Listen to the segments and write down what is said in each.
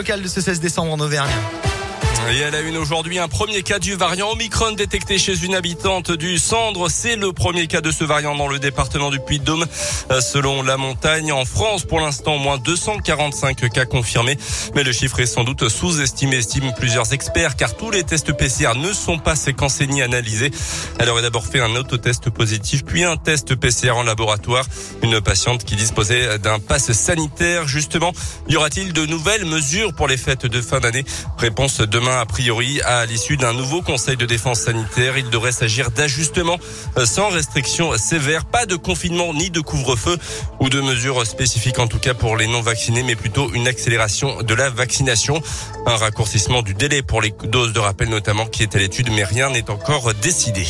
Local de ce 16 décembre en Auvergne. Et à la une aujourd'hui, un premier cas du variant Omicron détecté chez une habitante du Cendre. C'est le premier cas de ce variant dans le département du Puy-de-Dôme. Euh, selon la montagne, en France, pour l'instant, au moins 245 cas confirmés. Mais le chiffre est sans doute sous-estimé, estiment plusieurs experts, car tous les tests PCR ne sont pas séquencés ni analysés. Elle aurait d'abord fait un autotest positif, puis un test PCR en laboratoire. Une patiente qui disposait d'un passe sanitaire. Justement, y aura-t-il de nouvelles mesures pour les fêtes de fin d'année? Réponse demain a priori, à l'issue d'un nouveau conseil de défense sanitaire, il devrait s'agir d'ajustements euh, sans restrictions sévères, pas de confinement ni de couvre-feu ou de mesures spécifiques en tout cas pour les non vaccinés, mais plutôt une accélération de la vaccination, un raccourcissement du délai pour les doses de rappel notamment qui est à l'étude, mais rien n'est encore décidé.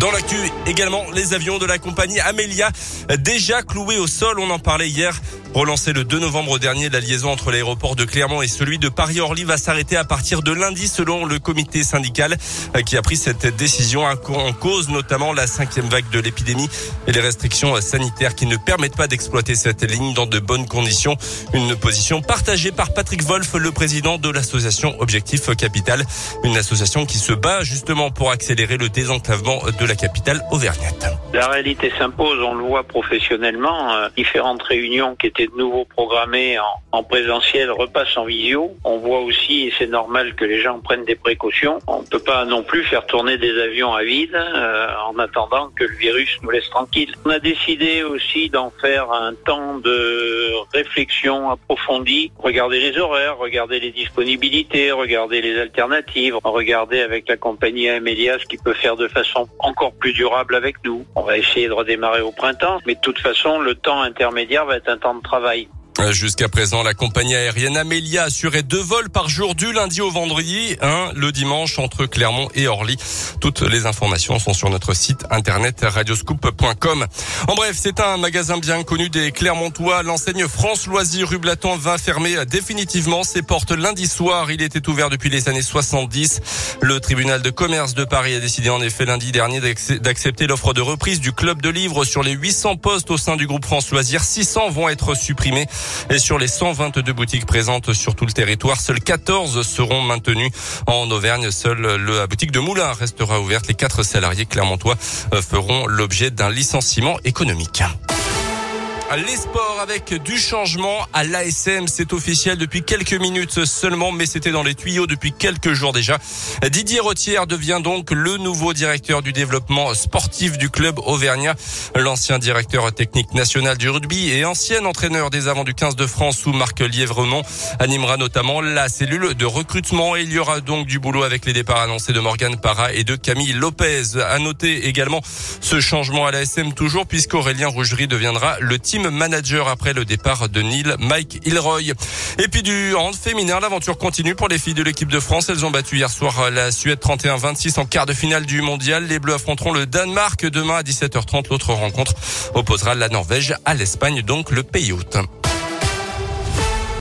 Dans l'actu également, les avions de la compagnie Amelia déjà cloués au sol. On en parlait hier. Relancé le 2 novembre dernier, la liaison entre l'aéroport de Clermont et celui de Paris-Orly va s'arrêter à partir de lundi selon le comité syndical euh, qui a pris cette décision en cause notamment la cinquième vague de l'épidémie et les restrictions sanitaires qui ne permettent pas d'exploiter cette ligne dans de bonnes conditions. Une position partagée par Patrick Wolf, le président de l'association Objectif Capital, une association qui se bat justement pour accélérer le désenclavement de la capitale auvergnate. La réalité s'impose, on le voit professionnellement, euh, différentes réunions qui étaient de nouveau programmés en, en, présentiel repassent en visio. On voit aussi, et c'est normal que les gens prennent des précautions, on ne peut pas non plus faire tourner des avions à vide euh, en attendant que le virus nous laisse tranquille. On a décidé aussi d'en faire un temps de réflexion approfondie, regarder les horaires, regarder les disponibilités, regarder les alternatives, regarder avec la compagnie Amelia ce qui peut faire de façon encore plus durable avec nous. On va essayer de redémarrer au printemps, mais de toute façon, le temps intermédiaire va être un temps de travail. Jusqu'à présent, la compagnie aérienne Amelia assurait deux vols par jour du lundi au vendredi, un le dimanche entre Clermont et Orly. Toutes les informations sont sur notre site internet radioscoop.com. En bref, c'est un magasin bien connu des Clermontois. L'enseigne France Loisirs rue Blaton va fermer définitivement ses portes lundi soir. Il était ouvert depuis les années 70. Le tribunal de commerce de Paris a décidé en effet lundi dernier d'accepter l'offre de reprise du club de livres sur les 800 postes au sein du groupe France Loisirs. 600 vont être supprimés. Et sur les 122 boutiques présentes sur tout le territoire, seules 14 seront maintenues en Auvergne. Seule la boutique de Moulin restera ouverte. Les quatre salariés clermontois euh, feront l'objet d'un licenciement économique. Les sports avec du changement à l'ASM, c'est officiel depuis quelques minutes seulement, mais c'était dans les tuyaux depuis quelques jours déjà. Didier Rotière devient donc le nouveau directeur du développement sportif du club auvergnat. L'ancien directeur technique national du rugby et ancien entraîneur des avants du 15 de France sous Marc Lièvremont animera notamment la cellule de recrutement et il y aura donc du boulot avec les départs annoncés de Morgan Parra et de Camille Lopez. À noter également ce changement à l'ASM toujours puisqu'Aurélien Rougerie deviendra le team manager après le départ de Neil Mike Ilroy. Et puis du hand féminin, l'aventure continue pour les filles de l'équipe de France. Elles ont battu hier soir la Suède 31-26 en quart de finale du mondial. Les Bleus affronteront le Danemark demain à 17h30. L'autre rencontre opposera la Norvège à l'Espagne, donc le pays hôte.